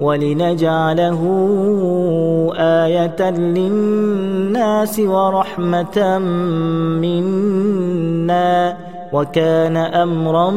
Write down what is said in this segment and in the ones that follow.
ولنجعله آية للناس ورحمة منا وكان أمرا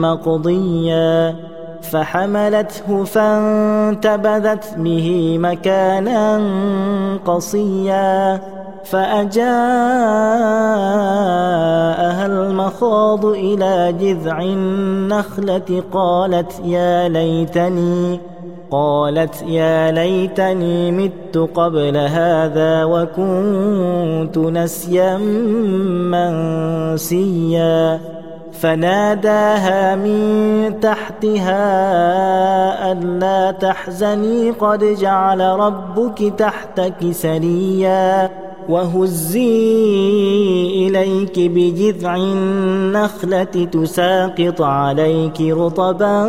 مقضيا فحملته فانتبذت به مكانا قصيا فأجاءها المخاض إلى جذع النخلة قالت يا ليتني قالت يا ليتني مت قبل هذا وكنت نسيا منسيا. فناداها من تحتها ألا تحزني قد جعل ربك تحتك سريا. وهزي إليك بجذع النخلة تساقط عليك رطبا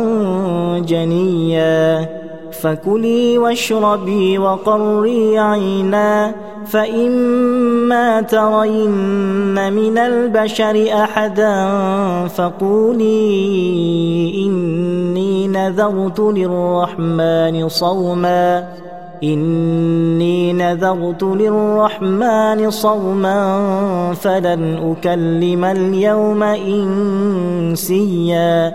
جنيا. فكلي واشربي وقري عينا فإما ترين من البشر أحدا فقولي إني نذرت للرحمن صوما إني نذرت للرحمن صوما فلن أكلم اليوم إنسيا.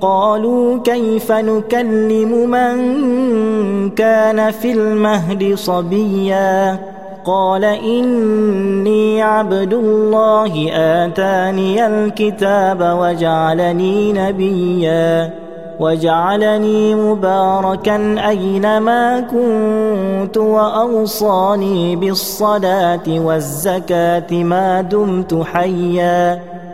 قالوا كيف نكلم من كان في المهد صبيا قال إني عبد الله آتاني الكتاب وجعلني نبيا وجعلني مباركا أينما كنت وأوصاني بالصلاة والزكاة ما دمت حيا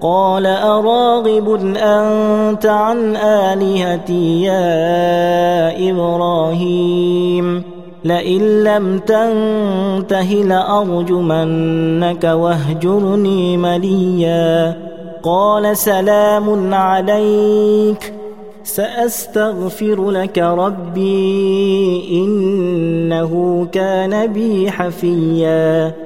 قال أراغب أنت عن آلهتي يا إبراهيم؟ لئن لم تنته لأرجمنك واهجرني مليا. قال سلام عليك. سأستغفر لك ربي إنه كان بي حفيًّا.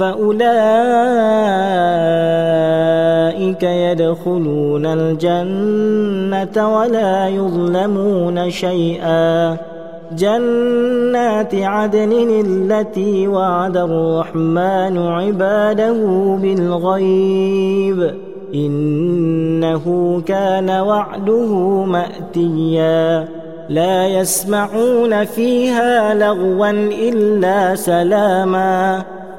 فأولئك يدخلون الجنة ولا يظلمون شيئا. جنات عدن التي وعد الرحمن عباده بالغيب. إنه كان وعده مأتيا. لا يسمعون فيها لغوا إلا سلاما.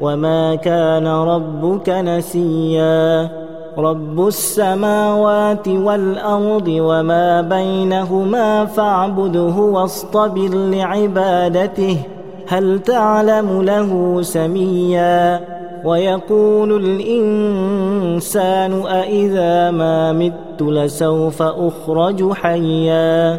وما كان ربك نسيا رب السماوات والأرض وما بينهما فاعبده واصطبر لعبادته هل تعلم له سميا ويقول الإنسان أإذا ما مت لسوف أخرج حيا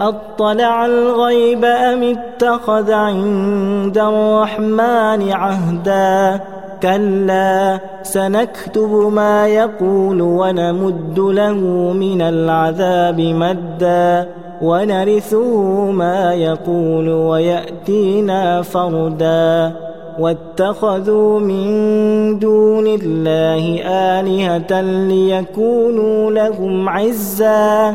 أطلع الغيب أم اتخذ عند الرحمن عهدا؟ كلا سنكتب ما يقول ونمد له من العذاب مدا. ونرثه ما يقول ويأتينا فردا. واتخذوا من دون الله آلهة ليكونوا لهم عزا.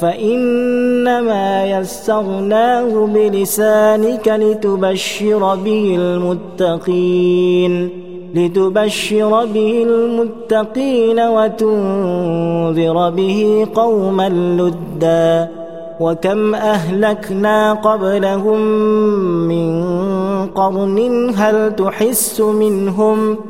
فإنما يسرناه بلسانك لتبشر به المتقين لتبشر به المتقين وتنذر به قوما لدا وكم أهلكنا قبلهم من قرن هل تحس منهم ؟